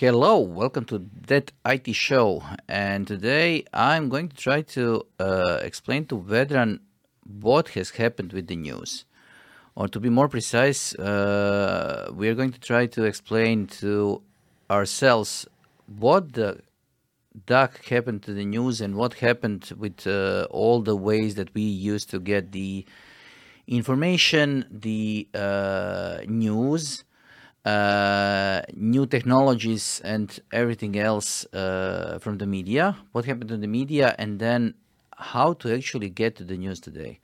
Hello, welcome to That IT Show. And today I'm going to try to uh, explain to Vedran what has happened with the news. Or to be more precise, uh, we are going to try to explain to ourselves what the duck happened to the news and what happened with uh, all the ways that we used to get the information, the uh, news uh, new technologies and everything else uh, from the media, what happened to the media, and then how to actually get to the news today.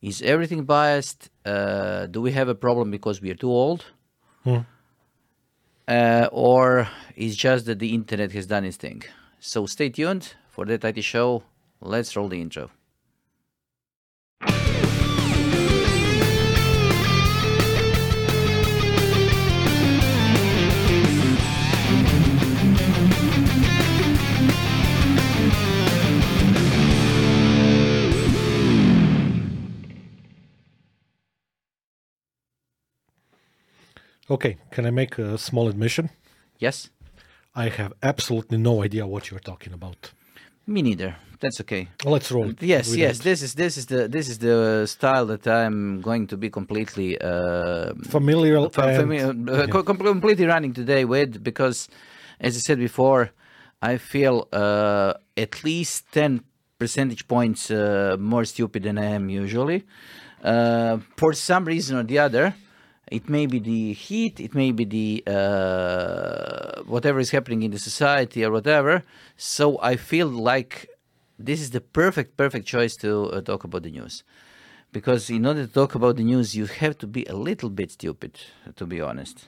Is everything biased? Uh, do we have a problem because we are too old? Hmm. Uh, or is just that the internet has done its thing? So stay tuned for that IT show. Let's roll the intro. Okay, can I make a small admission? Yes? I have absolutely no idea what you're talking about. Me neither. That's okay. Let's roll. Yes, yes. that. This is this is the this is the style that I'm going to be completely uh, Familiar fa- and- fami- uh, co- com- completely running today with because, as I said before, I feel uh, at least ten percentage points uh, more stupid than I am usually. Uh, for some reason or the other, it may be the heat, it may be the uh, whatever is happening in the society or whatever. So I feel like this is the perfect, perfect choice to uh, talk about the news. Because in order to talk about the news, you have to be a little bit stupid, to be honest.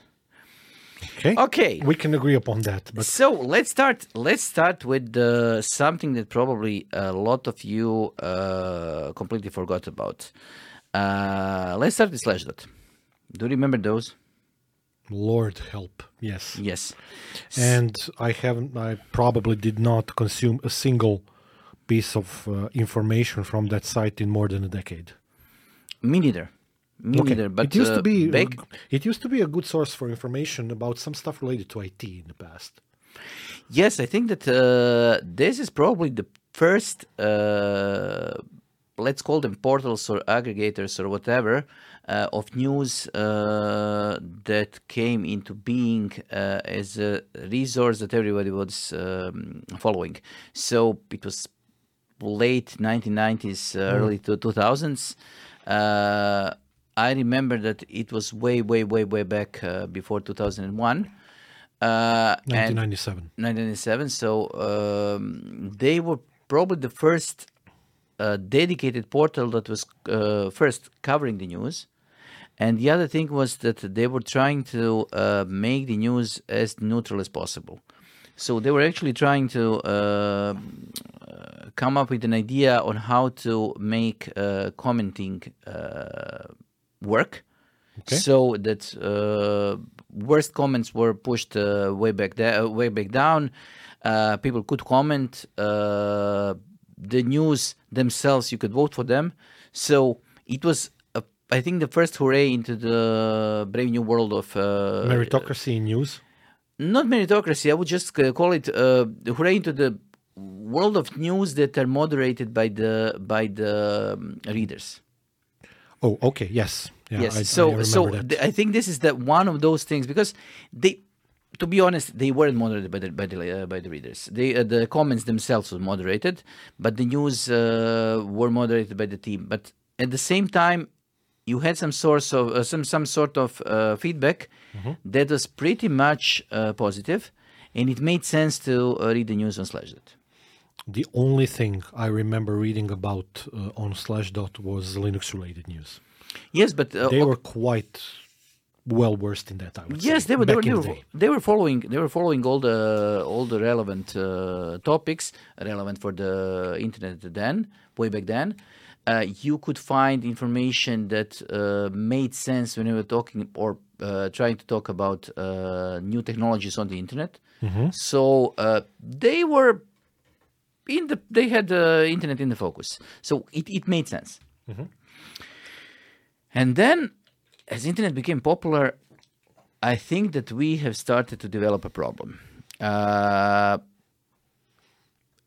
Okay. Okay. We can agree upon that. But So let's start. Let's start with uh, something that probably a lot of you uh, completely forgot about. Uh, let's start with Slashdot. Do you remember those? Lord help. Yes. Yes. And I haven't I probably did not consume a single piece of uh, information from that site in more than a decade. Me neither. Me Okay. neither. But it used uh, to be back- it used to be a good source for information about some stuff related to IT in the past. Yes, I think that uh, this is probably the first, uh, let's call them portals or aggregators or whatever, uh, of news uh, that came into being uh, as a resource that everybody was um, following. So it was late 1990s, uh, early 2000s. Uh, I remember that it was way, way, way, way back uh, before 2001. Uh, 1997. 1997. So um, they were probably the first uh, dedicated portal that was uh, first covering the news. And the other thing was that they were trying to uh, make the news as neutral as possible. So they were actually trying to uh, uh, come up with an idea on how to make uh, commenting uh, work Okay. so that uh, worst comments were pushed uh, way back da- way back down. Uh, people could comment. The news themselves, you could vote for them. So it was, a, I think, the first hooray into the brave new world of uh, Meritocracy in news. not meritocracy. I would just uh, call it uh, hooray into the world of news that are moderated by the by the um, readers. Oh, okay. Yes. Yeah, yes. I, so I so th- I think this is that one of those things because they, to be honest, they weren't moderated by the by the uh, by the readers. They uh, the comments themselves were moderated, but the news uh, were moderated by the team. But at the same time, you had some source of uh, some some sort of uh, feedback Mm-hmm. that was pretty much uh, positive, and it made sense to uh, read the news on Slashdot. The only thing I remember reading about uh, on Slashdot was Linux related news. Yes, but uh, They were quite well versed in that. I would Yes, say, they were. They were, they, the they were following. They were following all the all the relevant uh, topics relevant for the internet then, way back then. Uh, you could find information that uh, made sense when we were talking or uh, trying to talk about uh, new technologies on the internet. So uh, they were in the. They had the internet in the focus, so it, it made sense. And then, as internet became popular, I think that we have started to develop a problem. Uh,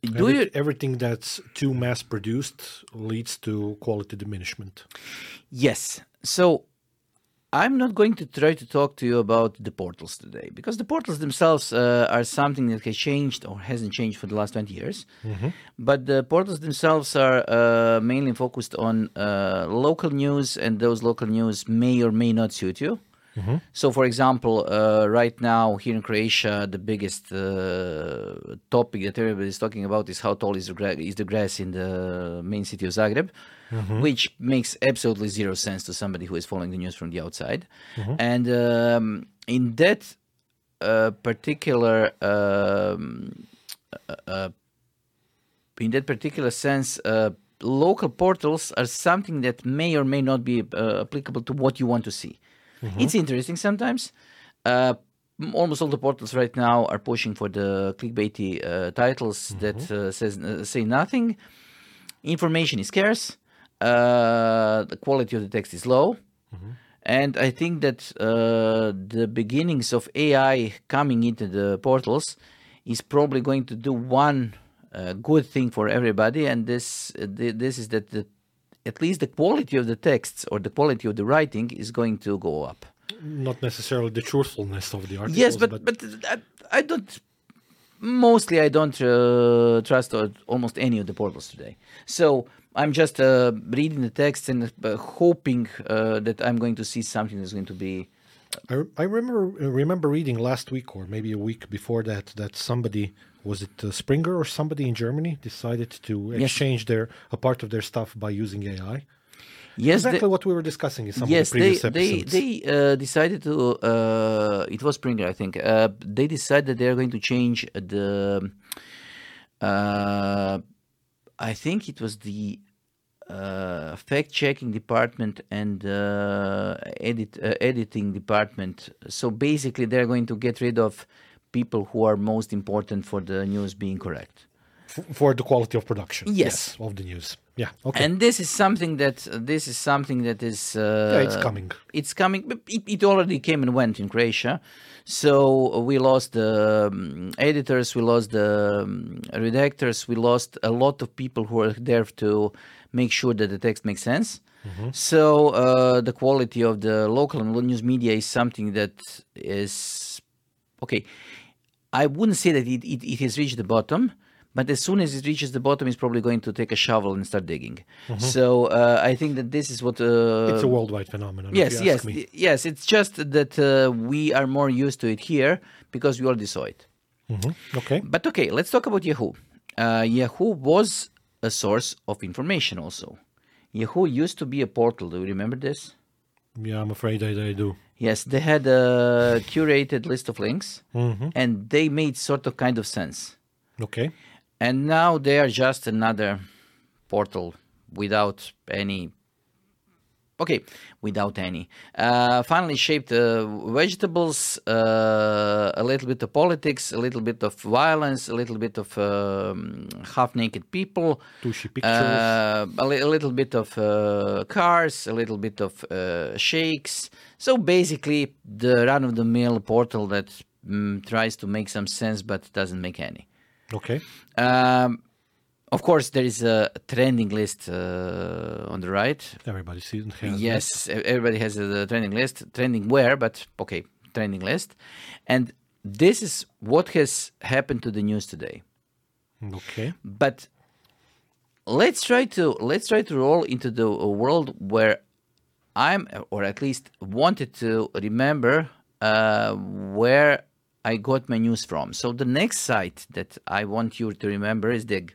do Every- you? everything that's too mass produced leads to quality diminishment. Yes. So I'm not going to try to talk to you about the portals today because the portals themselves uh, are something that has changed or hasn't changed for the last 20 years. But the portals themselves are uh, mainly focused on uh, local news, and those local news may or may not suit you. So, for example, uh, right now here in Croatia, the biggest uh, topic that everybody is talking about is how tall is the, gra- is the grass in the main city of Zagreb, which makes absolutely zero sense to somebody who is following the news from the outside. And um, in that uh, particular um, uh, uh, in that particular sense, uh, local portals are something that may or may not be uh, applicable to what you want to see. It's interesting sometimes. Uh, almost all the portals right now are pushing for the clickbaity uh, titles that uh, says uh, say nothing. Information is scarce. Uh, the quality of the text is low. And I think that uh, the beginnings of AI coming into the portals is probably going to do one uh, good thing for everybody, and this uh, th- this is that the, at least the quality of the texts or the quality of the writing is going to go up. Not necessarily the truthfulness of the articles. yes, but but, I, I don't. Mostly, I don't uh, trust almost any of the portals today. So I'm just uh, reading the text and uh, hoping uh, that I'm going to see something that's going to be I, I remember remember reading last week or maybe a week before that that somebody was it uh, Springer or somebody in Germany decided to exchange their a part of their stuff by using AI. yes. Exactly what we were discussing in some yes, of the they previous they episodes. they uh, decided to. Uh, it was Springer, I think. Uh, they decided that they are going to change the. Uh, I think it was the uh, fact checking department and uh, edit uh, editing department. So basically, they're going to get rid of people who are most important for the news being correct. F- for the quality of production. Yes. of the news. Yeah. Okay. And this is something that this is something that is uh, yeah, it's coming. it's coming. It, it already came and went in Croatia. So we lost the um, editors, we lost the um, redactors, we lost a lot of people who are there to make sure that the text makes sense. So uh, the quality of the local and news media is something that is okay. I wouldn't say that it, it, it has reached the bottom, but as soon as it reaches the bottom, it's probably going to take a shovel and start digging. So uh, I think that this is what uh, it's a worldwide phenomenon. Yes, yes, yes. It's just that uh, we are more used to it here because we already saw it. Mhm. Okay. But okay, let's talk about Yahoo. Uh, Yahoo was a source of information also. Yahoo used to be a portal. Do you remember this? Yeah, I'm afraid I, I do. Yes, they had a curated list of links, Mhm. and they made sort of kind of sense. Okay. And now they are just another portal without any. Okay, without any. Uh, finally shaped uh, vegetables, uh, a little bit of politics, a little bit of violence, a little bit of um, half naked people, Tushy pictures. uh, a, li- a little bit of uh, cars, a little bit of uh, shakes. So basically, the run of the mill portal that mm, tries to make some sense but doesn't make any. okay. Um, of course, there is a trending list uh, on the right. Everybody sees Yes, everybody has a trending list. Trending where, but okay, trending list. And this is what has happened to the news today. Okay. But let's try to let's try to roll into the a world where I'm, or at least wanted to remember uh, where I got my news from. So the next site that I want you to remember is Digg.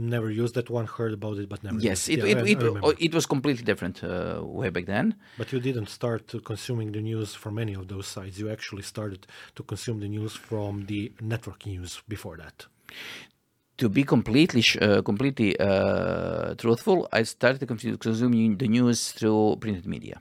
Never used that one. Heard about it, but never. Yes, it, Yeah, it, I- it, I it was completely different uh, way back then. But you didn't start consuming the news from any of those sites. You actually started to consume the news from the network news before that. To be completely sh- uh, completely uh, truthful, I started consu- consuming the news through printed media.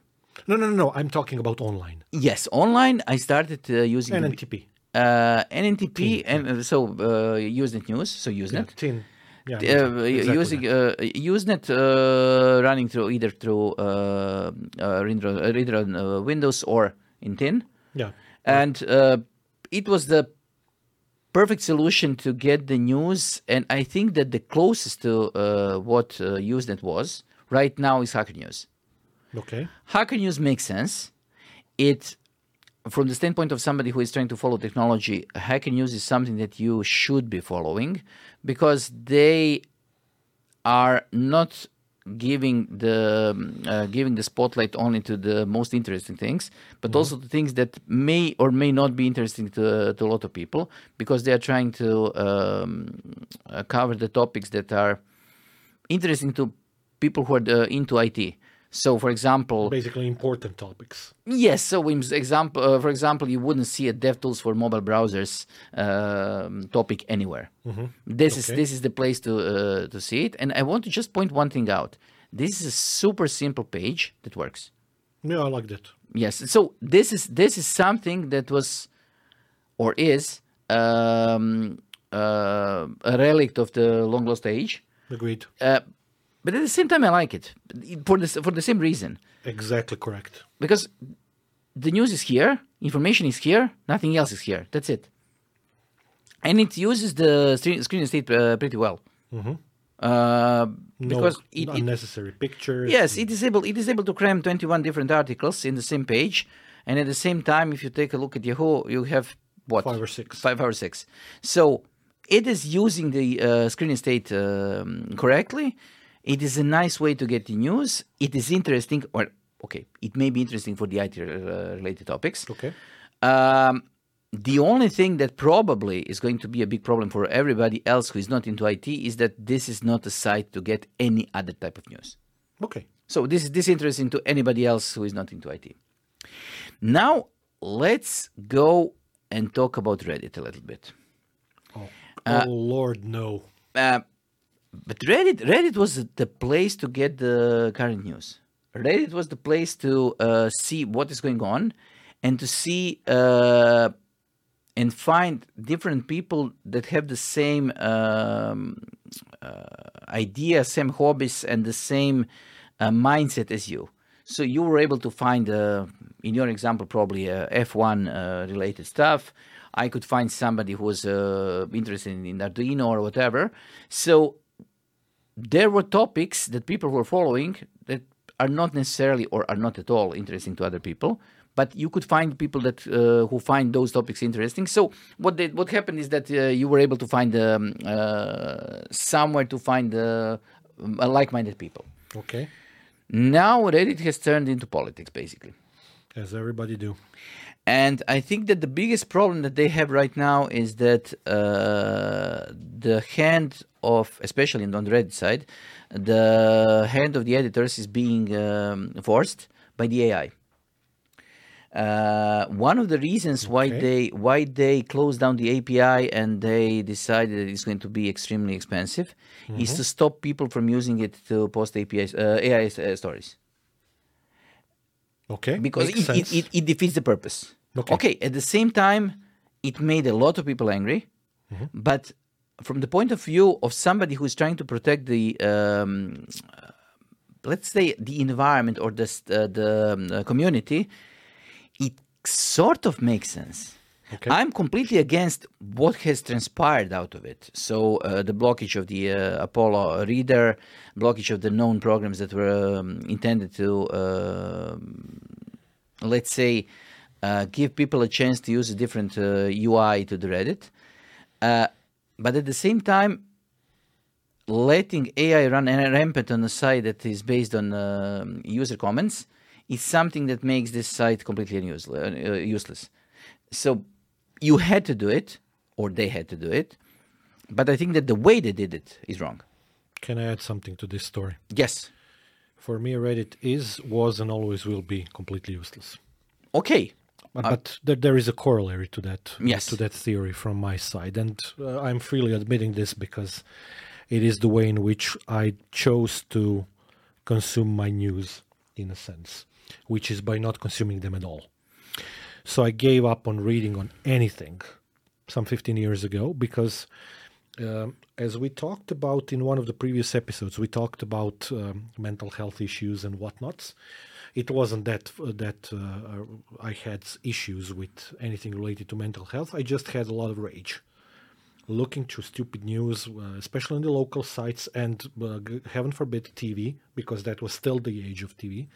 No, no, no, no. I'm talking about online. Yes, online I started uh, using the- NNTP. uh, NNTP and uh, so uh, Usenet News, so Usenet. tin. Yeah, Uh, exactly using uh, Usenet uh, running through either through uh, uh, reader, uh, reader on uh, Windows or in tin. Yeah. and uh, it was the perfect solution to get the news. And I think that the closest to uh, what uh, Usenet was right now is Hacker News. Okay. Hacker News makes sense. It, from the standpoint of somebody who is trying to follow technology, Hacker News is something that you should be following because they are not giving the um, uh, giving the spotlight only to the most interesting things, but also to things that may or may not be interesting to, to a lot of people because they are trying to um, uh, cover the topics that are interesting to people who are uh, into IT. So, for example, Basically important topics. Yes. So, example, uh, for example, you wouldn't see a DevTools for mobile browsers um, topic anywhere. This is this is the place to uh, to see it. And I want to just point one thing out. This is a super simple page that works. Yeah, I like that. Yes. So this is this is something that was or is um, uh, a relic of the long lost age. Agreed. Uh, but at the same time, I like it for the for the same reason Exactly correct. because the news is here, information is here, nothing else is here. That's it. And it uses the screen, state uh, pretty well. Uh, No because it, it, unnecessary pictures. yes, it is able it is able to cram 21 different articles in the same page, and at the same time, if you take a look at Yahoo, you have what Five or six. five or six. So it is using the uh, screen state um, correctly. It is a nice way to get the news. It is interesting, or okay, it may be interesting for the IT uh, related topics. Okay. Um, the only thing that probably is going to be a big problem for everybody else who is not into IT is that this is not a site to get any other type of news. Okay. So this is this interesting to anybody else who is not into IT. Now let's go and talk about Reddit a little bit. Oh, Uh, oh Lord, no. Uh, but Reddit Reddit was the place to get the current news. Reddit was the place to uh, see what is going on and to see uh, and find different people that have the same um, uh, idea, same hobbies, and the same uh, mindset as you. So you were able to find, uh, in your example, probably uh, F1 uh, related stuff. I could find somebody who was uh, interested in Arduino or whatever. So there were topics that people were following that are not necessarily or are not at all interesting to other people but you could find people that uh, who find those topics interesting so what they, what happened is that uh, you were able to find um, uh, somewhere to find uh, like-minded people Okay. now reddit has turned into politics basically As everybody do. And I think that the biggest problem that they have right now is that uh, the hand of, especially on the Reddit side, the hand of the editors is being um, forced by the AI. Uh, one of the reasons why Okay. they why they closed down the API and they decided it's going to be extremely expensive is to stop people from using it to post API uh, AI uh, stories Okay. because it, it, it, it defeats the purpose. Okay. At the same time, it made a lot of people angry, Mm-hmm. but from the point of view of somebody who is trying to protect the, um, let's say, the environment or the uh, the um, uh, community, it sort of makes sense. Okay. I'm completely against what has transpired out of it. So uh, the blockage of the uh, Apollo reader, blockage of the known programs that were um, intended to, um let's say, uh, give people a chance to use a different uh, UI to the Reddit. Uh, but at the same time, letting AI run rampant on a site that is based on um user comments is something that makes this site completely. Uh, useless. So you had to do it, or they had to do it, but I think that the way they did it is wrong. Can I add something to this story? Yes. For me, Reddit is, was, and always will be completely useless. Okay. But, but there, there is a corollary to that, Yes. to that theory from my side, and uh, I'm freely admitting this because it is the way in which I chose to consume my news, in a sense, which is by not consuming them at all. So I gave up on reading on anything some 15 years ago because, um, as we talked about in one of the previous episodes, we talked about um, mental health issues and whatnots. it wasn't that that uh, I had issues with anything related to mental health. I just had a lot of rage, looking through stupid news, uh, especially on the local sites, and uh, heaven forbid TV, because that was still the age of TV.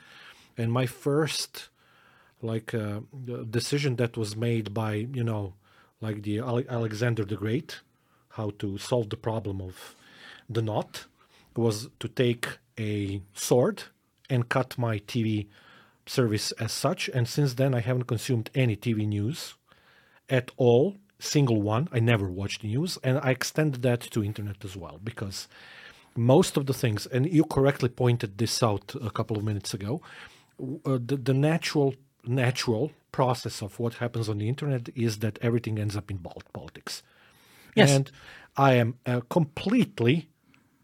And my first like a decision that was made by you know like the Alexander the Great, how to solve the problem of the knot, was to take a sword and cut my TV service as such. And since then, I haven't consumed any TV news at all, single one. I never watched news, and I extended that to internet as well because most of the things, and you correctly pointed this out a couple of minutes ago, uh, the, the natural natural process of what happens on the internet is that everything ends up in politics. Yes. And I am uh, completely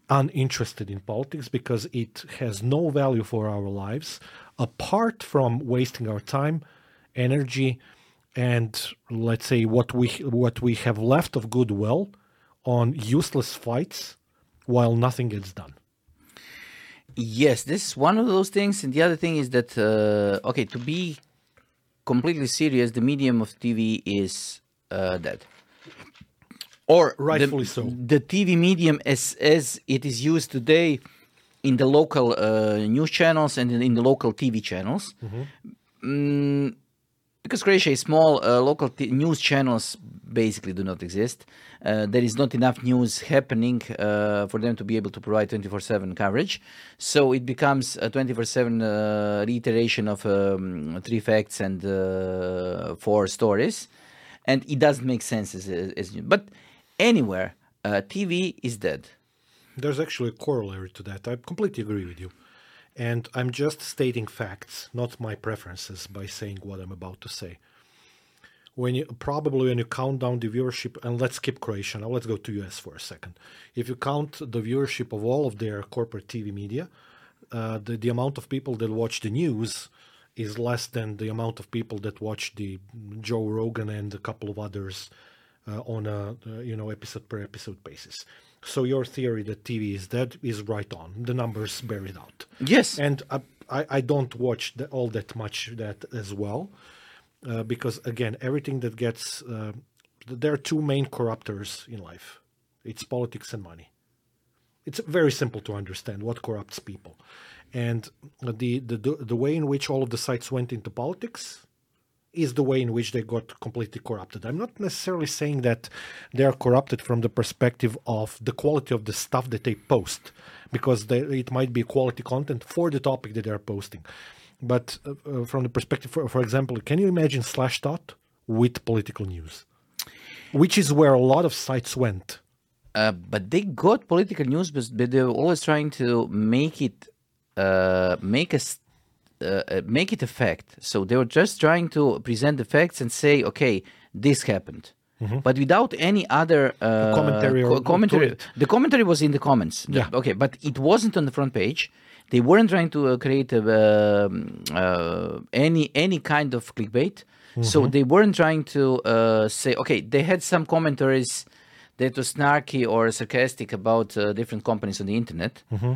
uninterested in politics because it has no value for our lives apart from wasting our time, energy, and let's say what we what we have left of goodwill on useless fights while nothing gets done. Yes, this is one of those things, and the other thing is that uh, okay, to be completely serious, the medium of TV is uh, dead or rightfully the, so. The TV medium, as as it is used today, in the local uh, news channels and in, the local TV channels, mm-hmm. mm, because Croatia is small, uh, local t- news channels basically do not exist. Uh, there is not enough news happening uh, for them to be able to provide 24/7 coverage. So it becomes a 24/7 uh, reiteration of um, three facts and uh, four stories, and it doesn't make sense as, as but anywhere, uh, TV is dead. There's actually a corollary to that. I completely agree with you. And I'm just stating facts, not my preferences, by saying what I'm about to say. When you probably when you count down the viewership, and let's skip Croatia now, let's go to US for a second. If you count the viewership of all of their corporate TV media, uh, the, the amount of people that watch the news is less than the amount of people that watch the Joe Rogan and a couple of others uh, on a uh, you know episode per episode basis. So your theory that TV is dead is right on. The numbers bear it out. Yes, and I I, I don't watch the, all that much that as well, uh, because again everything that gets uh, there are two main corruptors in life. It's politics and money. It's very simple to understand what corrupts people, and the the the way in which all of the sites went into politics is the way in which they got completely corrupted. I'm not necessarily saying that they are corrupted from the perspective of the quality of the stuff that they post, because they, it might be quality content for the topic that they are posting. But uh, uh, from the perspective, for, for example, can you imagine Slashdot with political news, which is where a lot of sites went? Uh, but they got political news, but, they were always trying to make it uh, make a uh, uh, make it a fact. So they were just trying to present the facts and say, okay, this happened. Mm-hmm. But without any other uh, commentary, co- commentary. The commentary was in the comments. Yeah. Okay, but it wasn't on the front page. They weren't trying to uh, create a, um, uh, any any kind of clickbait. Mm-hmm. So they weren't trying to uh, say, okay, they had some commentaries that was snarky or sarcastic about different companies on the internet. Mm-hmm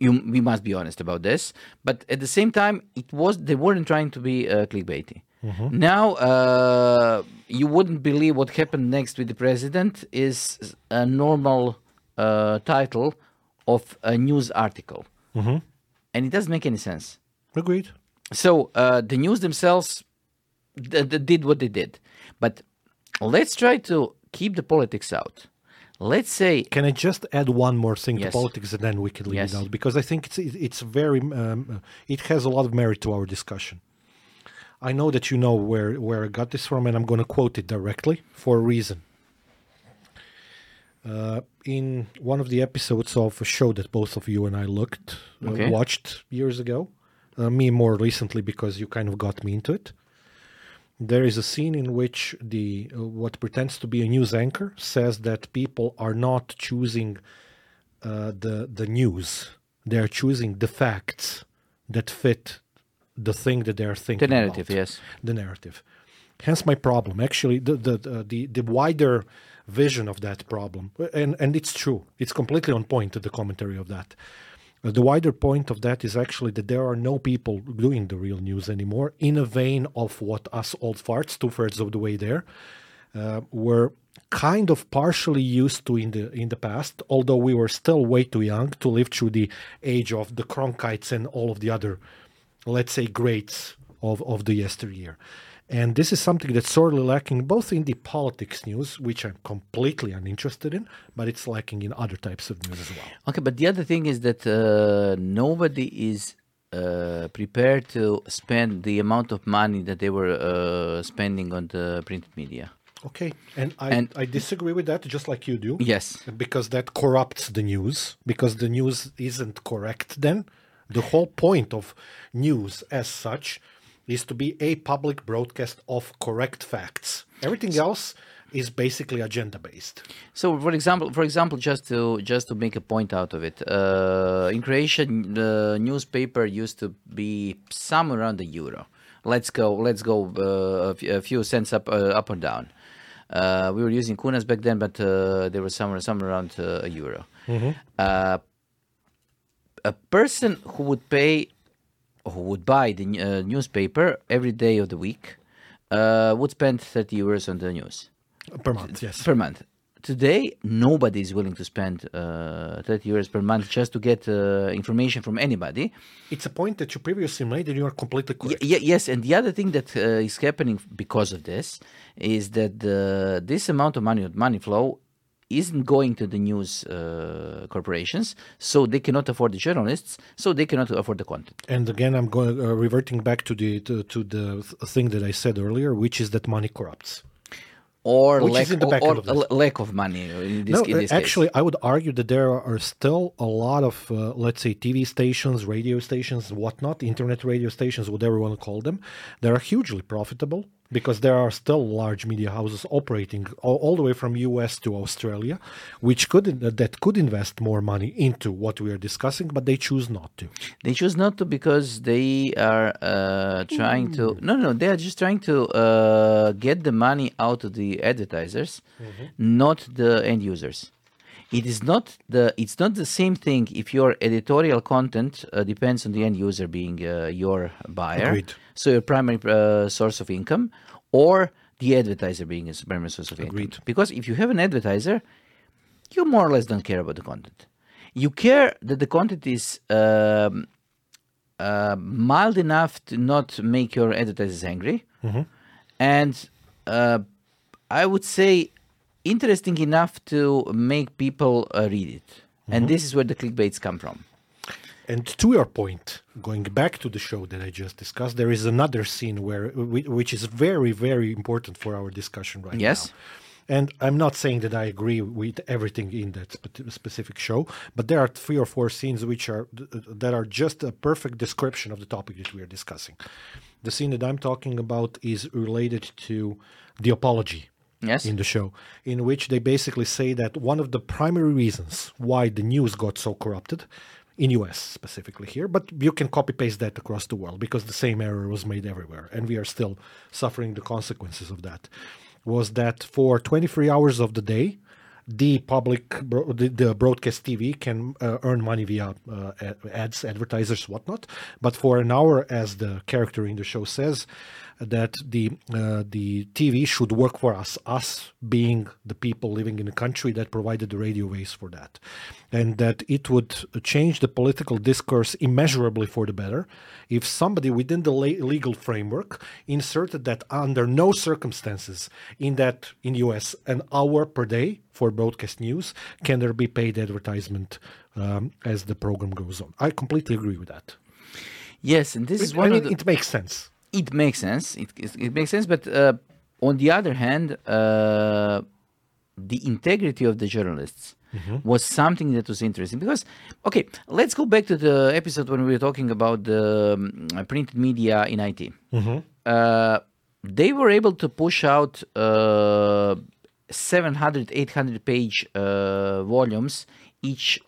you, we must be honest about this. But at the same time, it was they weren't trying to be uh, clickbaity. Mm-hmm. Now, uh, you wouldn't believe what happened next with the president is a normal uh, title of a news article, mm-hmm. and it doesn't make any sense. Agreed. So uh, the news themselves did what they did, but let's try to keep the politics out let's say can i just add one more thing yes. to politics and then we can leave yes. it out because i think it's it's very um, it has a lot of merit to our discussion i know that you know where where i got this from and i'm going to quote it directly for a reason uh, in one of the episodes of a show that both of you and i looked uh, okay. watched years ago uh, me more recently because you kind of got me into it there is a scene in which the uh, what pretends to be a news anchor says that people are not choosing uh, the the news; they are choosing the facts that fit the thing that they are thinking. The narrative, about. yes. The narrative. Hence my problem. Actually, the the the, the, the wider vision of that problem, and and it's true. It's completely on point to the commentary of that. Uh, the wider point of that is actually that there are no people doing the real news anymore in a vein of what us old farts, two thirds of the way there, uh, were kind of partially used to in the in the past, although we were still way too young to live through the age of the Cronkites and all of the other, let's say, greats of, of the yesteryear. And this is something that's sorely lacking both in the politics news, which I'm completely uninterested in, but it's lacking in other types of news as well. Okay, but the other thing is that uh, nobody is uh, prepared to spend the amount of money that they were uh, spending on the print media. Okay, and I, And- I disagree with that, just like you do. Yes. Because that corrupts the news, because the news isn't correct then. The whole point of news as such is to be a public broadcast of correct facts. Everything else is basically agenda based. So, for example, for example, just to just to make a point out of it, uh, in Croatia, the newspaper used to be somewhere around the euro. Let's go, let's go uh, a, few cents up, uh, up or down. Uh, we were using kunas back then, but uh, they were somewhere, somewhere around uh, a euro. Uh, a person who would pay, who would buy the uh, newspaper every day of the week, uh, would spend thirty euros on the news Per month, yes. per month. Today, nobody is willing to spend uh, 30 euros per month just to get uh, information from anybody. It's a point that you previously made, and you are completely correct. y- yes, and the other thing that uh, is happening because of this is that the, this amount of money, money flow, isn't going to the news uh, corporations, so they cannot afford the journalists, so they cannot afford the content. And again, I'm going uh, reverting back to the to, to the thing that I said earlier, which is that money corrupts. Or Which lack, back or, of lack of money in this, no, in uh, this case. actually, I would argue that there are still a lot of, uh, let's say, TV stations, radio stations, whatnot, internet radio stations, whatever you want to call them, that are hugely profitable because there are still large media houses operating all, all the way from US to Australia, which could that could invest more money into what we are discussing, but they choose not to. They choose not to because they are uh, trying to. No, no, they are just trying to uh, get the money out of the advertisers, not the end users. It is not the. It's not the same thing if your editorial content uh, depends on the end user being uh, your buyer, Agreed. So your primary uh, source of income, or the advertiser being his primary source of Agreed. income. Because if you have an advertiser, you more or less don't care about the content. You care that the content is um, uh, mild enough to not make your advertisers angry, and uh, I would say interesting enough to make people uh, read it. And this is where the clickbaits come from. And to your point, going back to the show that I just discussed, there is another scene where which is very, very important for our discussion right Yes. now. And I'm not saying that I agree with everything in that spe- specific show, but there are three or four scenes which are that are just a perfect description of the topic that we are discussing. The scene that I'm talking about is related to the apology Yes. in the show, in which they basically say that one of the primary reasons why the news got so corrupted, in US specifically here, but you can copy paste that across the world because the same error was made everywhere, and we are still suffering the consequences of that. Was that for 23 hours of the day, the public, the broadcast TV can uh, earn money via uh, ads, advertisers, whatnot. But for an hour, as the character in the show says, that the uh, the TV should work for us, us being the people living in a country that provided the radio waves for that, and that it would change the political discourse immeasurably for the better if somebody within the le- legal framework inserted that under no circumstances in that in US an hour per day for broadcast news can there be paid advertisement um, as the program goes on. I completely agree with that. Yes, and this is It, one I of the. it makes sense. It makes sense. It, it, it makes sense, but uh, on the other hand, uh, the integrity of the journalists was something that was interesting because, okay, let's go back to the episode when we were talking about the um, printed media in IT. Uh, they were able to push out uh, 700, 800 page uh, volumes each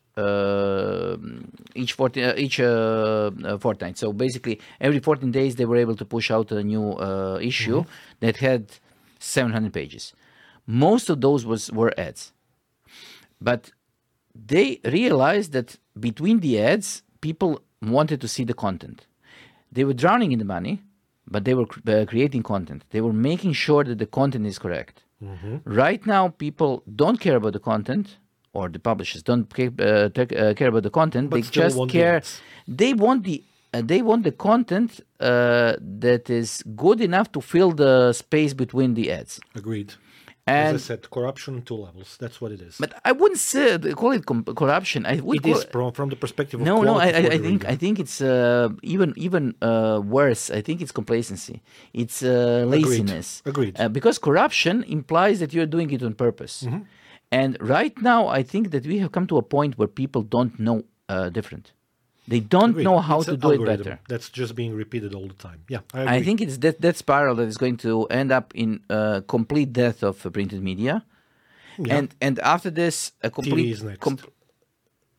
each 14, uh, each uh, uh, fortnight. So basically, every 14 days they were able to push out a new uh, issue that had 700 pages. Most of those was were ads, but they realized that between the ads, people wanted to see the content. They were drowning in the money, but they were uh, creating content. They were making sure that the content is correct. Mm-hmm. Right now, people don't care about the content, or the publishers don't ca- uh, take- uh, care about the content. But they just want the care. They want the uh, they want the content uh, that is good enough to fill the space between the ads. Agreed. And As I said, corruption on two levels. That's what it is. but I wouldn't say call it com- corruption. I would it is from, from the perspective of no, no. I, I, I think. I think it's uh, even even uh, worse. I think it's complacency. It's uh, laziness. Agreed. Uh, because corruption implies that you're doing it on purpose. Mm-hmm. And right now, I think that we have come to a point where people don't know uh, different. They don't Agreed. know how It's to do it better. That's just being repeated all the time. Yeah, I agree. I think it's that that spiral that is going to end up in uh, complete death of printed media. Yeah. And and after this, a complete. is next.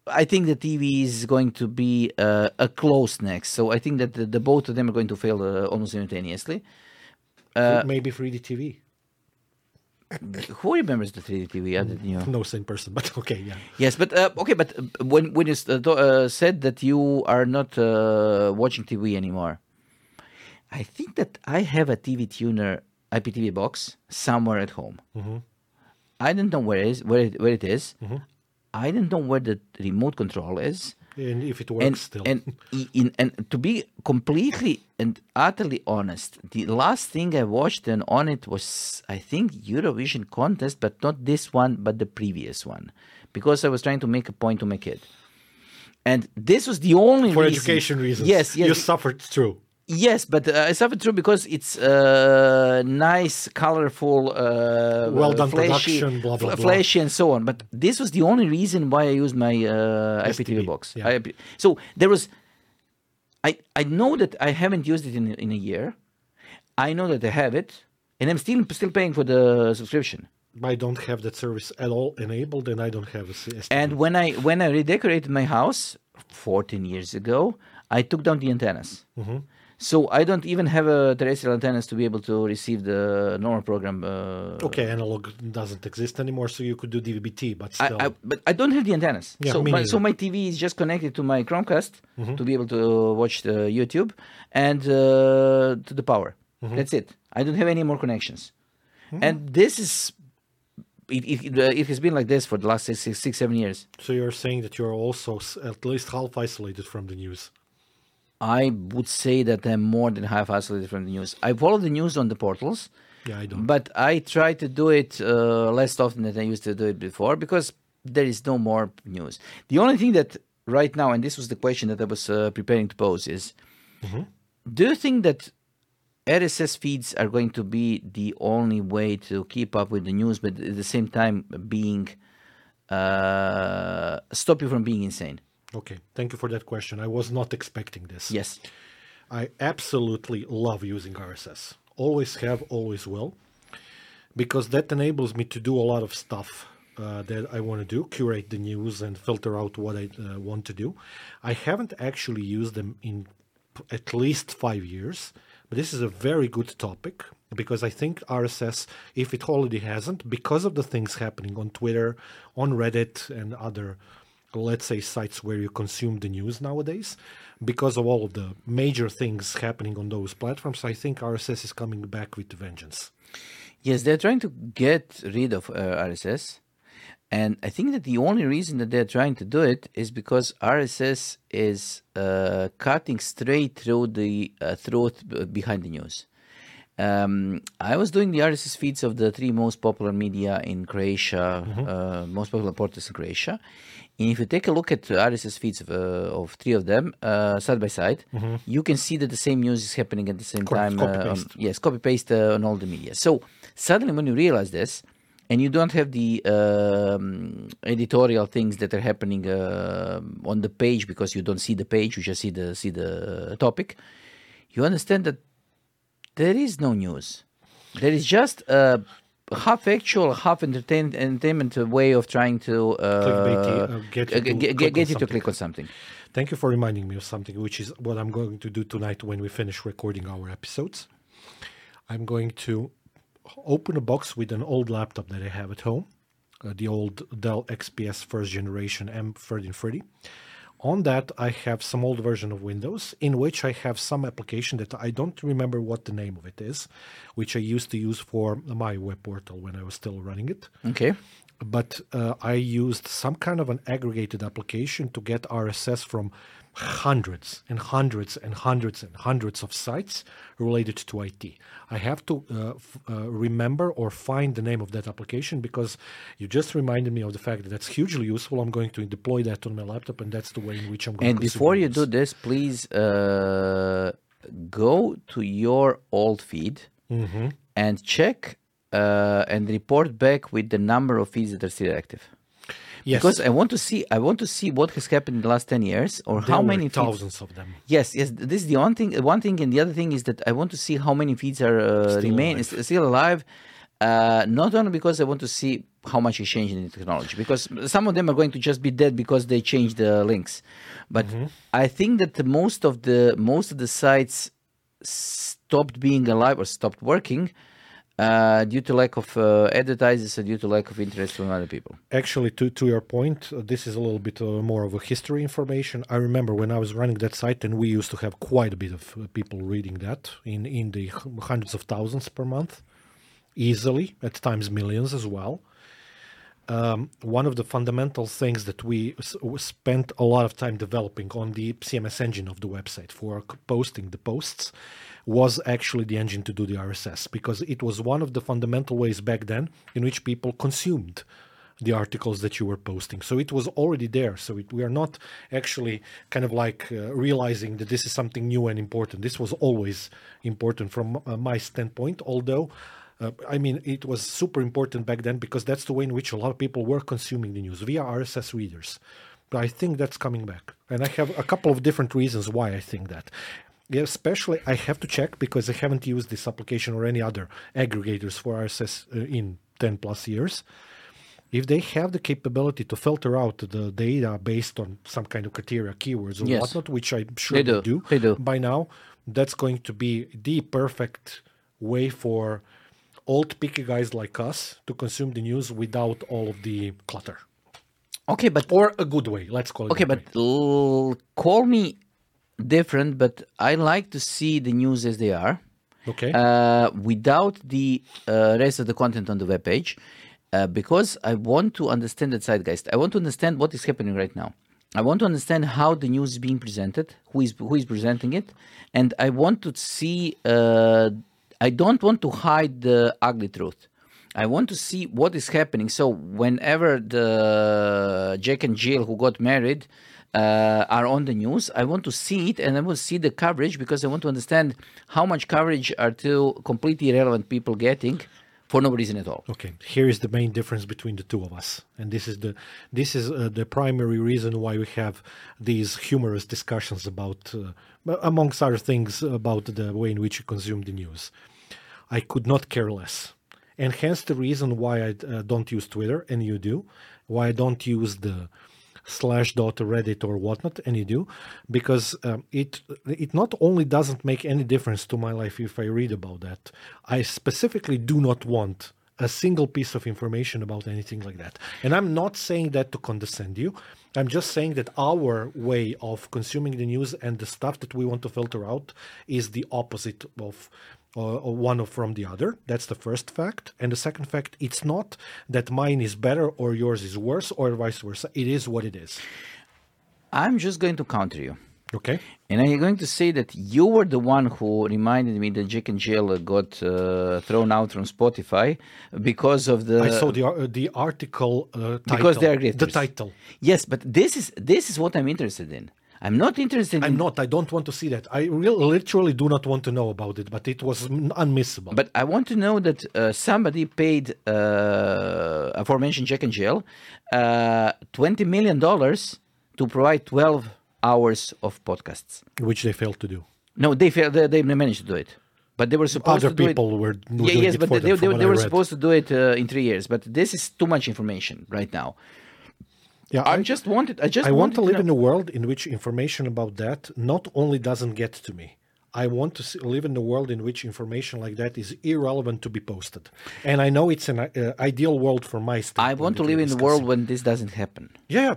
I think the TV is going to be uh, a close next. So I think that the, the both of them are going to fail uh, almost simultaneously. uh, Maybe 3D TV. Who remembers the 3D TV? I know. No same person, but okay, yeah. Yes, but uh, okay, but uh, when when you uh, uh, said that you are not uh, watching TV anymore, I think that I have a TV tuner IPTV box somewhere at home. I don't know where it is. Where it, where it is. I don't know where the remote control is. And if it works and still. and in, and to be completely and utterly honest, the last thing I watched and on it was I think Eurovision contest, but not this one, but the previous one, because I was trying to make a point to my kid, and this was the only for reason- education reasons. Yes, yes, You suffered through. Yes, but uh, I suffered through because it's uh, nice, colorful, uh, Well done flashy, production, blah, blah, blah. flashy, and so on. But this was the only reason why I used my uh, IPTV box. yeah. IP so there was, I I know that I haven't used it in in a year. I know that I have it, and I'm still still paying for the subscription. I don't have that service at all enabled, and I don't have a STV. And when I when I redecorated my house 14 years ago, I took down the antennas. Mm-hmm. So I don't even have a terrestrial antennas to be able to receive the normal program. Uh, okay, analog doesn't exist anymore, so you could do DVB-T, but I, still. I, but I don't have the antennas. Yeah, so my, so. Mm-hmm. my TV is just connected to my Chromecast to be able to watch the YouTube and uh, to the power. Mm-hmm. That's it. I don't have any more connections. And this is it, it, uh, it has been like this for the last six, six, six seven years. so you're saying that you're also at least half isolated from the news. I would say that I'm more than half isolated from the news. I follow the news on the portals, Yeah, I don't. but I try to do it uh, less often than I used to do it before because there is no more news. The only thing that right now, and this was the question that I was uh, preparing to pose, is do you think that RSS feeds are going to be the only way to keep up with the news, but at the same time being uh, stop you from being insane? Okay, thank you for that question. I was not expecting this. Yes. I absolutely love using RSS. Always have, always will, because that enables me to do a lot of stuff uh, that I want to do, curate the news and filter out what I uh, want to do. I haven't actually used them in p- at least five years, but this is a very good topic because I think RSS, if it already hasn't, because of the things happening on Twitter, on Reddit, and other let's say sites where you consume the news nowadays because of all of the major things happening on those platforms i think rss is coming back with vengeance Yes, they're trying to get rid of uh, RSS. And I think that the only reason that they're trying to do it is because RSS is uh, cutting straight through the uh, b- behind the news. Um, I was doing the RSS feeds of the three most popular media in Croatia, uh, most popular portals in Croatia. And if you take a look at the RSS feeds of, uh, of three of them uh, side by side, you can see that the same news is happening at the same time. uh, on- yes, copy paste uh, on all the media. So suddenly, when you realize this, and you don't have the um, editorial things that are happening uh, on the page because you don't see the page, you just see the see the topic. You understand that there is no news. There is just a half actual, half entertain, entertainment way of trying to uh, uh, get you uh, to get, click get on you to something. click on something. thank you for reminding me of something which is what i'm going to do tonight when we finish recording our episodes i'm going to open a box with an old laptop that i have at home uh, the old Dell XPS first generation M1330. On that, I have some old version of Windows in which I have some application that I don't remember what the name of it is, which I used to use for my web portal when I was still running it. Okay. But uh, I used some kind of an aggregated application to get RSS from hundreds and hundreds and hundreds and hundreds of sites related to IT. I have to uh, f- uh, remember or find the name of that application because you just reminded me of the fact that that's hugely useful. I'm going to deploy that on my laptop, and that's the way in which I'm going And to. before you news. do this, please uh, go to your old feed Mm-hmm. and check uh, and report back with the number of feeds that are still active. Yes, Because I want to see, I want to see what has happened in the last ten years, or there how many feeds. thousands of them. Yes, yes. This is the one thing. One thing, and the other thing is that I want to see how many feeds are uh, Still remain alive. is- still alive. Uh, not only because I want to see how much is changing in the technology, because some of them are going to just be dead because they changed the links. But Mm-hmm. I think that most of the most of the sites stopped being alive or stopped working uh, due to lack of uh, advertisers and due to lack of interest from other people. Actually, to, to your point, uh, this is a little bit uh, more of a history information. I remember when I was running that site, and we used to have quite a bit of people reading that in, in the hundreds of thousands per month, easily, at times millions as well. Um, one of the fundamental things that we s- spent a lot of time developing on the CMS engine of the website for posting the posts was actually the engine to do the RSS because it was one of the fundamental ways back then in which people consumed the articles that you were posting. So it was already there. So it, we are not actually kind of like uh, realizing that this is something new and important. This was always important from uh, my standpoint, although. Uh, I mean, it was super important back then because that's the way in which a lot of people were consuming the news via RSS readers. But I think that's coming back. And I have a couple of different reasons why I think that. Yeah, especially, I have to check because I haven't used this application or any other aggregators for RSS uh, in 10 plus years. If they have the capability to filter out the data based on some kind of criteria, keywords, or Yes. whatnot, which I'm sure They do. They do. by now, that's going to be the perfect way for old picky guys like us to consume the news without all of the clutter. Okay, but Or a good way, let's call it. Okay, but l- call me different, but I like to see the news as they are, okay. uh, without the uh, rest of the content on the web page, uh, because I want to understand the zeitgeist. I want to understand what is happening right now. I want to understand how the news is being presented, who is who is presenting it, and I want to see. Uh, I don't want to hide the ugly truth. I want to see what is happening. So whenever the Jack and Jill who got married uh, are on the news, I want to see it and I want to see the coverage because I want to understand how much coverage are two completely irrelevant people getting for no reason at all. Okay, here is the main difference between the two of us, and this is the this is uh, the primary reason why we have these humorous discussions about, uh, amongst other things, about the way in which you consume the news. I could not care less, and hence the reason why I uh, don't use Twitter and you do, why I don't use the Slashdot reddit or whatnot and you do because um, it it not only doesn't make any difference to my life if i read about that. I specifically do not want a single piece of information about anything like that. And i'm not saying that to condescend you. I'm just saying that our way of consuming the news and the stuff that we want to filter out is the opposite of uh, one from the other. That's the first fact. And the second fact, it's not that mine is better or yours is worse or vice versa. It is what it is. I'm just going to counter you. Okay. And I'm going to say that you were the one who reminded me that Jack and Jill got uh, thrown out from Spotify because of the. I saw the ar- the article uh, title. Because they are the title. Yes, but this is this is what I'm interested in. I'm not interested I'm in. not. I don't want to see that. I real, literally do not want to know about it. But it was unmissable. But I want to know that uh, somebody paid uh, aforementioned Jack and Jill uh, twenty million dollars to provide twelve hours of podcasts. which they failed to do. No, they failed. They, they managed to do it, but they were supposed Other to do people it. were doing Yeah, yes, but they, them, they, they were read. supposed to do it uh, in three years. But this is too much information right now. Yeah, I just wanted. I just I want to live know- in a world in which information about that not only doesn't get to me, I want to see, live in a world in which information like that is irrelevant to be posted. And I know it's an uh, ideal world for my I want to live in the world when this doesn't happen. Yeah,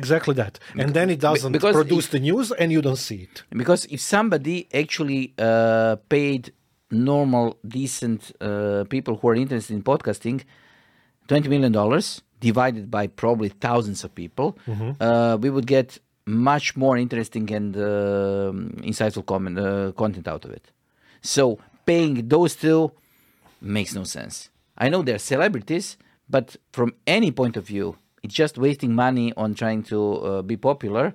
exactly that. And then it doesn't produce if- the news and you don't see it. Because if somebody actually uh, paid normal, decent uh, people who are interested in podcasting $20 million divided by probably thousands of people, uh, we would get much more interesting and um insightful comment, uh, content out of it. So paying those two makes no sense. I know they're celebrities, but from any point of view, it's just wasting money on trying to uh, be popular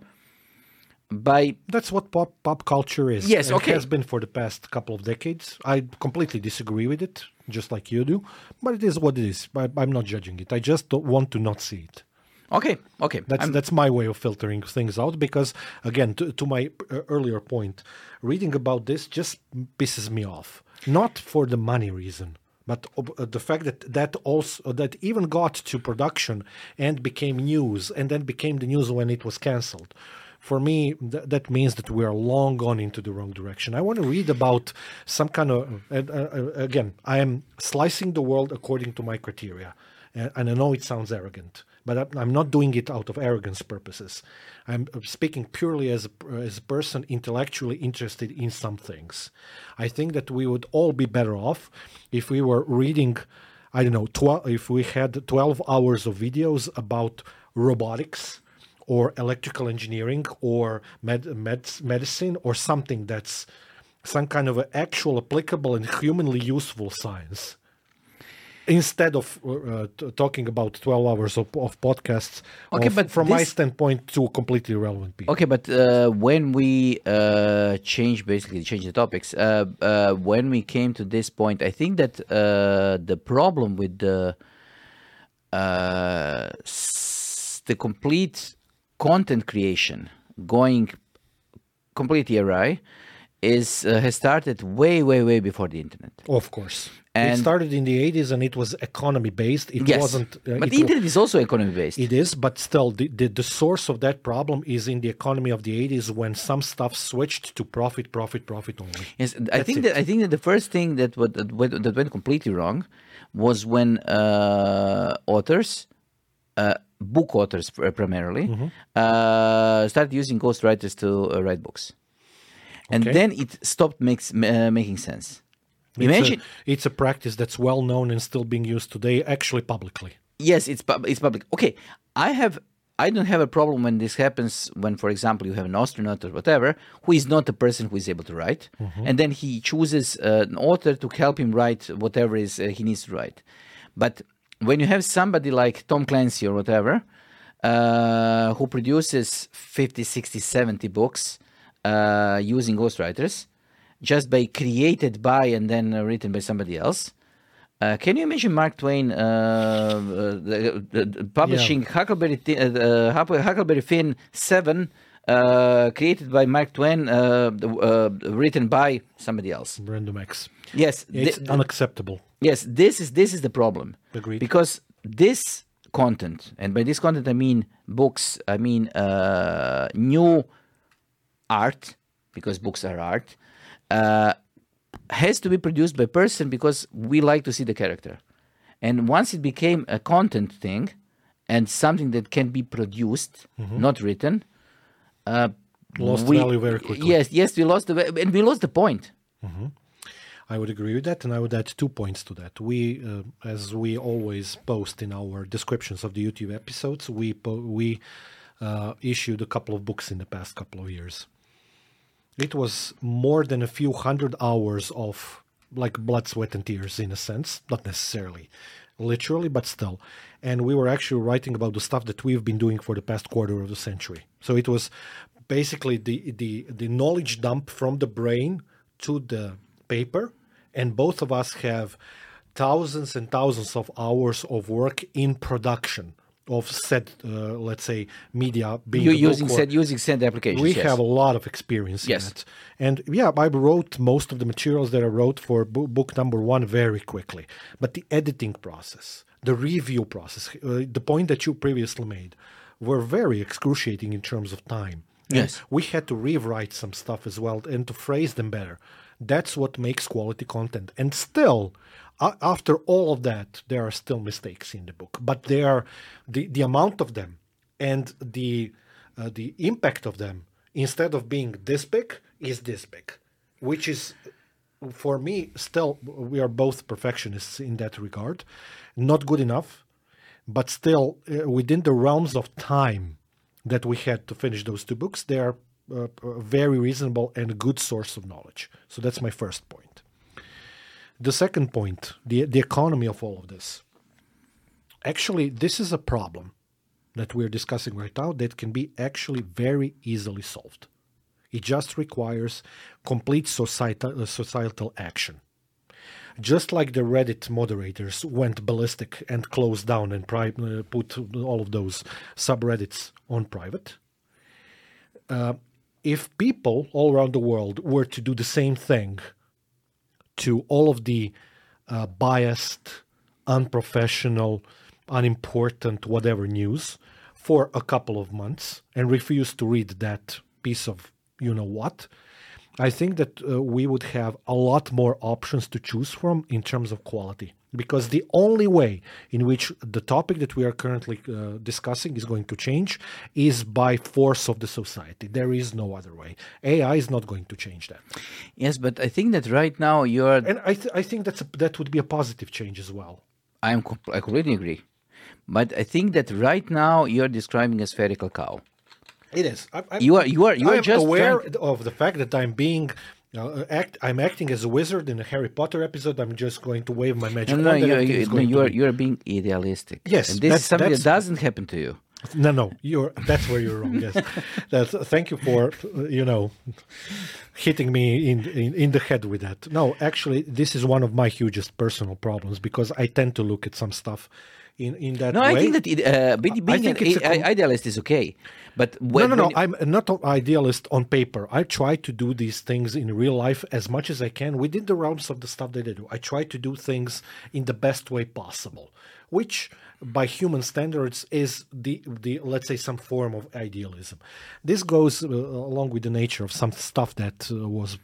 by That's what pop pop culture is. Yes, okay. has been for the past couple of decades. I completely disagree with it, just like you do. But it is what it is. I, I'm not judging it. I just don't want to not see it. Okay, okay. That's I'm- that's my way of filtering things out because again, to, to my uh, earlier point, reading about this just pisses me off. Not for the money reason, but uh, the fact that that also that even got to production and became news, and then became the news when it was cancelled. For me, th- that means that we are long gone into the wrong direction. I want to read about some kind of. Uh, uh, again, I am slicing the world according to my criteria, and, I know it sounds arrogant but I'm- not doing it out of arrogance purposes. I'm speaking purely as a, as a person intellectually interested in some things. I think that we would all be better off if we were reading, I don't know, 12, if we had 12 hours of videos about robotics or electrical engineering or med, med, medicine or something that's some kind of actual applicable and humanly useful science. Instead of uh, talking about 12 hours of, of podcasts Okay, of- but from my standpoint to completely irrelevant people. Okay, but uh, when we uh, change, basically change the topics, uh, uh, when we came to this point, I think that uh, the problem with the uh, the complete content creation going completely awry is uh, has started way, way, way before the internet. of course it started in the 80s and it was economy based it yes, wasn't uh, but it internet is also economy based. it is but still the, the, the source of that problem is in the economy of the 80s when some stuff switched to profit profit profit only Yes, I think it. that I think that the first thing that what, that went, that went completely wrong was when uh, authors, uh, book authors primarily, Mm-hmm. uh, started using ghostwriters to uh, write books, and Okay. then it stopped makes uh, making sense. it's Imagine, a, it's a practice that's well known and still being used today actually publicly yes, it's pub- it's public. Okay, I have. I don't have a problem when this happens when, for example, you have an astronaut or whatever who is not a person who is able to write, and then he chooses uh, an author to help him write whatever is uh, he needs to write. But when you have somebody like Tom Clancy or whatever, uh, who produces 50, 60, 70 books uh, using ghostwriters, just by created by and then uh, written by somebody else. Uh, can you imagine Mark Twain uh, uh, the, the, the publishing Huckleberry, uh, uh, Huckleberry Finn 7, uh, created by Mark Twain, uh, uh, written by somebody else? random x Yes, it's thi- unacceptable yes. This is this is the problem. Agreed. Because this content, and by this content I mean books, I mean uh, new art, because books are art, uh, has to be produced by person because we like to see the character. And once it became a content thing and something that can be produced, not written, uh, Mm-hmm. Lost we- value very quickly. Yes, yes, we lost the and we lost the point. I would agree with that, and I would add two points to that. We, uh, as we always post in our descriptions of the YouTube episodes, we po- we uh, issued a couple of books in the past couple of years. It was more than a few hundred hours of like blood, sweat, and tears, in a sense, not necessarily literally, but still. And we were actually writing about the stuff that we've been doing for the past quarter of the century. So it was basically the the the knowledge dump from the brain to the paper, and both of us have thousands and thousands of hours of work in production of said, uh, let's say, media being You a book using said using said applications. we yes. have a lot of experience Yes. in it. And yeah, I wrote most of the materials that I wrote for bo- book number one very quickly. But the editing process, the review process, uh, the point that you previously made, were very excruciating in terms of time. And Yes. we had to rewrite some stuff as well and to phrase them better. That's what makes quality content. And still, a- after all of that, there are still mistakes in the book, but they are the, the amount of them and the uh, the impact of them instead of being this big is this big, which is for me still we are both perfectionists in that regard, not good enough, but still uh, within the realms of time that we had to finish those two books, they are uh, a very reasonable and good source of knowledge. So that's my first point. The second point, the the economy of all of this. Actually, this is a problem that we're discussing right now that can be actually very easily solved. It just requires complete societal, uh, societal action. Just like the Reddit moderators went ballistic and closed down and pri- uh, put all of those subreddits on private, uh, if people all around the world were to do the same thing to all of the uh, biased, unprofessional, unimportant, whatever news for a couple of months and refuse to read that piece of you know what, I think that uh, we would have a lot more options to choose from in terms of quality. Because the only way in which the topic that we are currently uh, discussing is going to change is by force of the society. There is no other way. AI is not going to change that. Yes, but I think that right now you're. And I, th- I think that's a, that would be a positive change as well. I'm com- I completely agree, but I think that right now you're describing a spherical cow. It is. I, I'm, You are you are you I are just aware trying- of the fact that I'm being uh, act. I'm acting as a wizard in a Harry Potter episode. I'm just going to wave my magic No, no, you, you, no, you are be- you are being idealistic. Yes, and this that's- is something that doesn't happen to you. No, no, you're. That's where you're wrong. Yes, that's. Thank you for uh, you know hitting me in, in in the head with that. No, actually, this is one of my hugest personal problems because I tend to look at some stuff in in that No, way. I think that it, uh, being, being think an a i- com- idealist is okay, but No, when, no, no. when- I'm not an idealist on paper. I try to do these things in real life as much as I can within the realms of the stuff that I do. I try to do things in the best way possible, which by human standards is the the let's say some form of idealism. This goes uh, along with the nature of some stuff that uh, was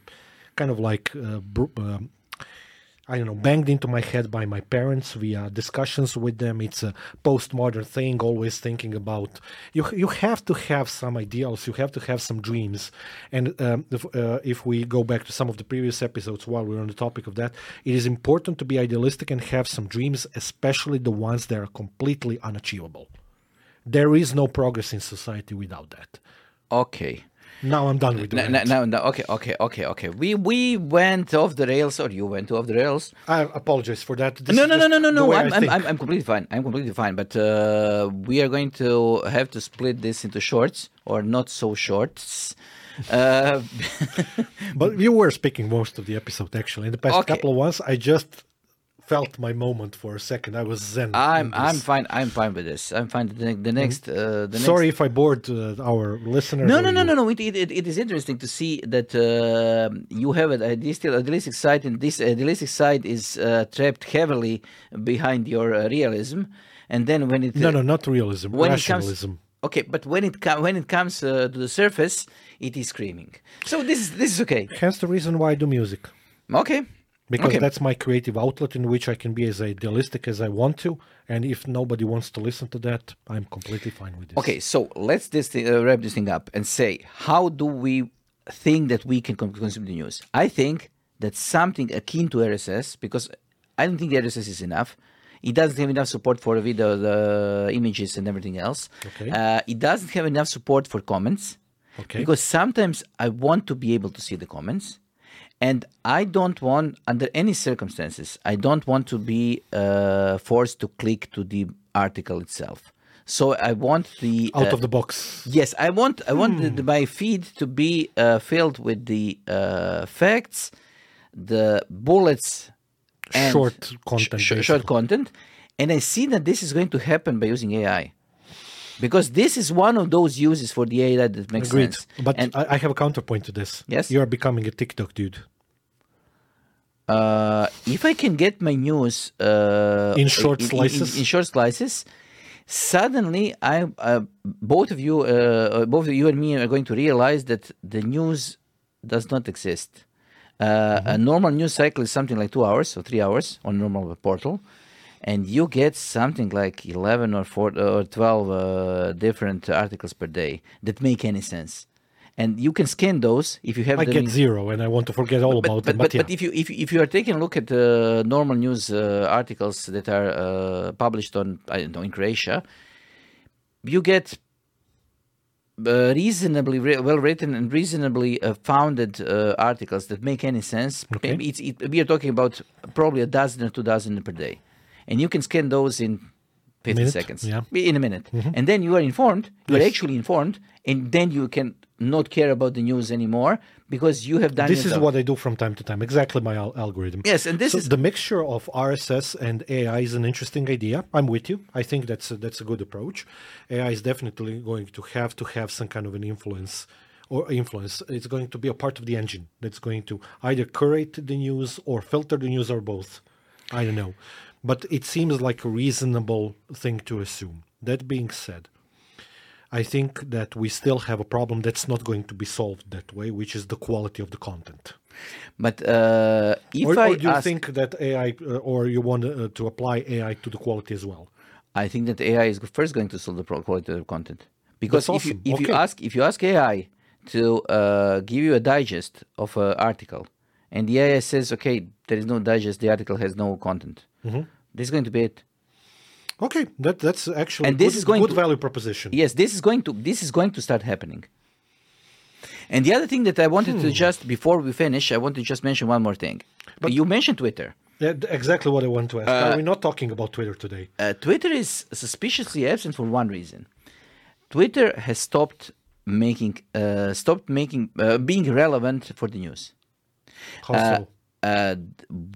kind of like uh, br- um, I don't know, banged into my head by my parents via discussions with them. It's a postmodern thing, always thinking about you. You have to have some ideals. You have to have some dreams. And um, if, uh, if we go back to some of the previous episodes, while we're on the topic of that, it is important to be idealistic and have some dreams, especially the ones that are completely unachievable. There is no progress in society without that. okay. Now I'm done with the No, rant. no, no, okay, okay, okay, okay. We we went off the rails, or you went off the rails. I apologize for that. This no, no, no, no, no, no. I'm, I'm. I'm, I'm completely fine. I'm completely fine. But uh, we are going to have to split this into shorts or not so shorts. Uh, But you were speaking most of the episode actually. In the past Okay. couple of ones, I just felt my moment for a second. I was zen. I'm I'm fine. I'm fine with this. I'm fine. The, the next. Uh, the Sorry Next... if I bored uh, our listeners. No, no, no, no, no. It, it, it is interesting to see that uh, you have a, a still idealistic side, and this idealistic side is uh, trapped heavily behind your uh, realism. And then when it No, no, not realism. when rationalism. it comes okay but when it com- when it comes uh, to the surface it is screaming so this is this is okay Hence the reason why I do music. okay Because okay. that's my creative outlet in which I can be as idealistic as I want to. And if nobody wants to listen to that, I'm completely fine with this. okay so let's this thing, uh, wrap this thing up and say how do we think that we can consume the news i think that something akin to rss because i don't think the rss is enough it doesn't have enough support for video, the images, and everything else. Okay. Uh, it doesn't have enough support for comments. Okay. Because sometimes I want to be able to see the comments, and I don't want, under any circumstances, I don't want to be uh, forced to click to the article itself. So I want the Out uh, of the box. Yes, I want I want the, the, my feed to be uh, filled with the uh, facts, the bullets, and Short content, sh- short content, and I see that this is going to happen by using AI, because this is one of those uses for the AI that makes Agreed. sense. But and, I, have a counterpoint to this. Yes? You are becoming a TikTok dude. uh, if I can get my news uh, In short in, slices? in, short slices, suddenly I uh, both of you uh, both of you and me are going to realize that the news does not exist. Uh, A normal news cycle is something like two hours or three hours on normal portal, and you get something like eleven or four or twelve uh, different articles per day that make any sense. And you can scan those if you have. I get in- zero, and I want to forget all about but, them. but, But, yeah, but if you if, if you are taking a look at the normal news uh, articles that are uh, published on I don't know in Croatia, you get uh, reasonably re- well written and reasonably uh, founded uh, articles that make any sense. Okay. Maybe it's, it, we are talking about probably a dozen or two dozen per day, and you can scan those in. 50 Minute, seconds yeah. in a minute mm-hmm. and then you are informed you are Yes. actually informed and then you can not care about the news anymore because you have done this is what I do from time to time. Exactly my al- algorithm. Yes, and this So is the mixture of RSS and AI is an interesting idea. I'm with you. I think that's a, that's a good approach. AI is definitely going to have to have some kind of an influence or influence. It's going to be a part of the engine that's going to either curate the news or filter the news or both. I don't know. But it seems like a reasonable thing to assume. That being said, I think that we still have a problem that's not going to be solved that way, which is the quality of the content. But uh, if Or, I or do you ask, think that AI, uh, or you want uh, to apply AI to the quality as well? I think that AI is first going to solve the quality of content because That's if you if you ask if you ask AI to uh, give you a digest of an article, and the AI says, okay, there is no digest, the article has no content. Mm-hmm. This is going to be it. Okay, that that's actually And this good, is going good to- value proposition. Yes, this is going to this is going to start happening. And the other thing that I wanted Hmm. to just before we finish, I want to just mention one more thing. But you mentioned Twitter. Yeah, exactly what I want to ask. Are we not talking about Twitter today? Uh, Twitter is suspiciously absent for one reason. Twitter has stopped making uh, stopped making uh, being relevant for the news. How Uh, so? Uh,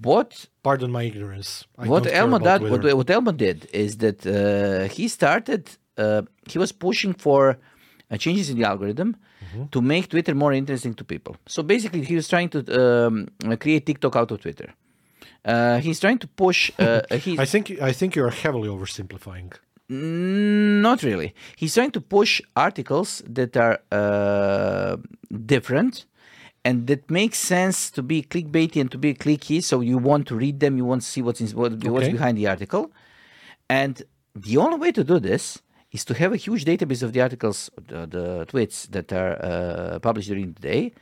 what Pardon my ignorance. I what Elmo did what, what Elmo did is that uh, he started uh, he was pushing for uh, changes in the algorithm Mm-hmm. to make Twitter more interesting to people. So basically, he was trying to um, create TikTok out of Twitter. Uh, he's trying to push. Uh, he's, I think I think you are heavily oversimplifying. Mm, Not really. He's trying to push articles that are uh, different and that makes sense to be clickbaity and to be clicky. So you want to read them, you want to see what's in, what, what's behind the article. And the only way to do this is to have a huge database of the articles, the, the tweets that are uh, published during the day,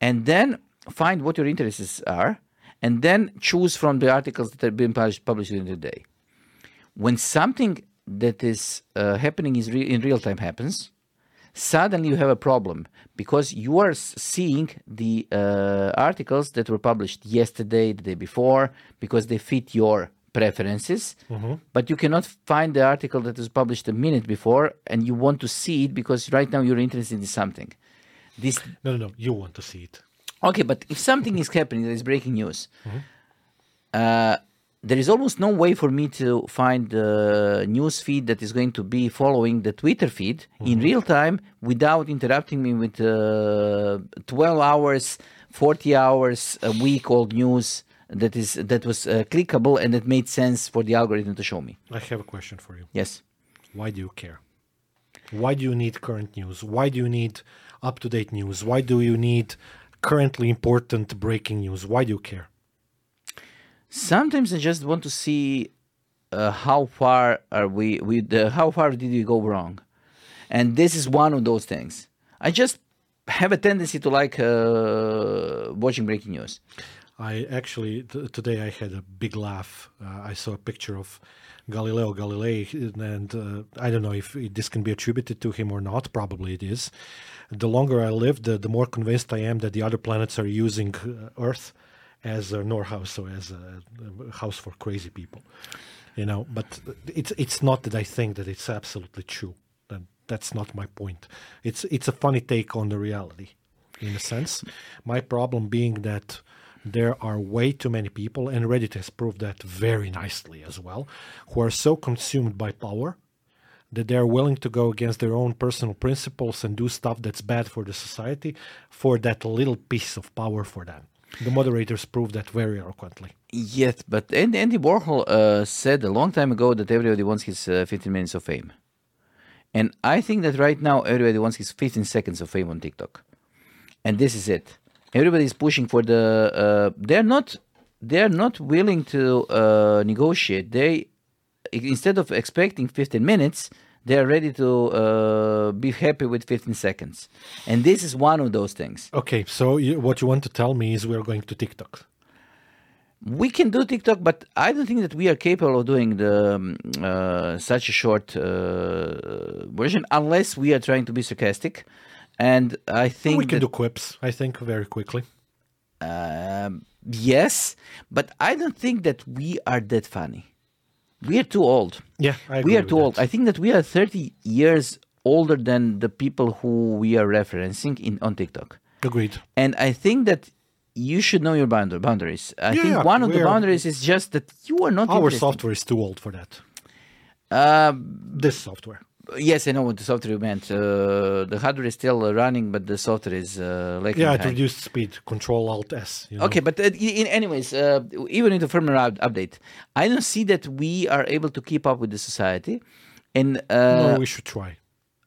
and then find what your interests are, and then choose from the articles that have been published, published during the day when something that is uh, happening is re- in real time happens, suddenly you have a problem because you are seeing the uh, articles that were published yesterday, the day before, because they fit your preferences, but you cannot find the article that was published a minute before and you want to see it because right now you're interested in something. This No, no, no. You want to see it. Okay, but if something is happening that is breaking news, uh, there is almost no way for me to find the news feed that is going to be following the Twitter feed in real time without interrupting me with uh, 12 hours, 40 hours a week old news that is that was uh, clickable and that made sense for the algorithm to show me. I have a question for you. Yes. Why do you care? Why do you need current news? Why do you need up to date news? Why do you need currently important breaking news? Why do you care? Sometimes I just want to see uh, how far are we with uh, how far did we go wrong, and this is one of those things. I just have a tendency to like uh, watching breaking news. I actually t- today I had a big laugh. Uh, I saw a picture of Galileo Galilei, and uh, I don't know if this can be attributed to him or not. Probably it is. The longer I live, the, the more convinced I am that the other planets are using uh, Earth as a Nor house, so as a, a house for crazy people. You know, but it's it's not that I think that it's absolutely true. That that's not my point. It's it's a funny take on the reality, in a sense. My problem being that there are way too many people, and Reddit has proved that very nicely as well, who are so consumed by power that they're willing to go against their own personal principles and do stuff that's bad for the society for that little piece of power for them. The moderators prove that very eloquently. Yes, but Andy, Warhol uh, said a long time ago that everybody wants his uh, 15 minutes of fame. And I think that right now everybody wants his 15 seconds of fame on TikTok. And this is it. Everybody is pushing for the. Uh, they're not. They're not willing to uh, negotiate. They instead of expecting 15 minutes, they are ready to uh, be happy with 15 seconds. And this is one of those things. Okay, so you, what you want to tell me is we're going to TikTok. We can do TikTok, but I don't think that we are capable of doing the um, uh, such a short uh, version unless we are trying to be sarcastic. And I think we can do quips, I think, very quickly. um, yes, but I don't think that we are that funny. We are too old. Yeah, I agree we are too that. old. I think that we are 30 years older than the people who we are referencing in on TikTok. Agreed. And I think that you should know your boundaries. I Yeah, think one of the boundaries is just that you are not Our interested. software is too old for that. Um, This software. Yes, I know what the software meant. Uh, the hardware is still uh, running, but the software is uh, lagging Yeah, it behind. reduced speed. Control Alt S. You know? Okay, but uh, in anyways, uh, even in the firmware up- update, I don't see that we are able to keep up with the society, and uh, no, we should try.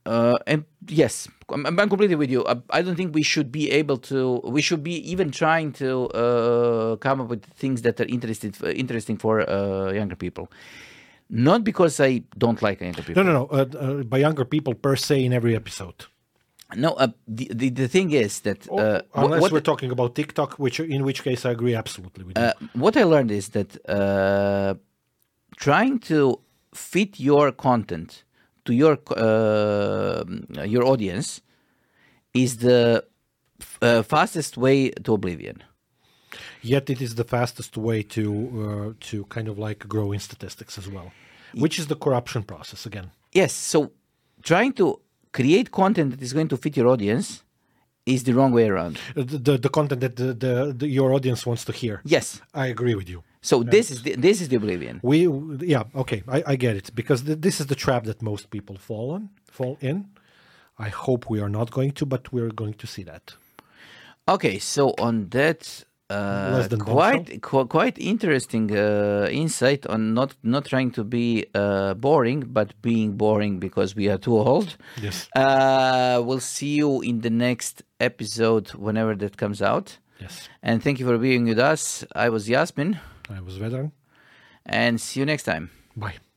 uh, and yes, I'm, I'm completely with you. I don't think we should be able to. We should be even trying to uh, come up with things that are interested, interesting for uh, younger people. Not because I don't like younger people. No, no, no. Uh, uh, by younger people per se in every episode. No, uh, the, the the thing is that Oh, uh, Unless what we're talking about TikTok, which in which case I agree absolutely with you. uh, what I learned is that uh, trying to fit your content to your uh, your audience is the uh, fastest way to oblivion. Yet it is the fastest way to uh, to kind of like grow in statistics as well, which is the corruption process again. Yes, so trying to create content that is going to fit your audience is the wrong way around. Uh, The, the, the content that the, the, the your audience wants to hear. Yes. I agree with you. So this is the, this is the oblivion. We yeah okay I, I get it because th- this is the trap that most people fall on fall in. I hope we are not going to, but we're going to see that. Okay, so on that uh, quite qu- quite interesting uh, insight on not not trying to be uh, boring, but being boring because we are too old. Yes. Uh, we'll see you in the next episode whenever that comes out. Yes. And thank you for being with us. I was Yasmin, I was veteran. and see you next time. Bye.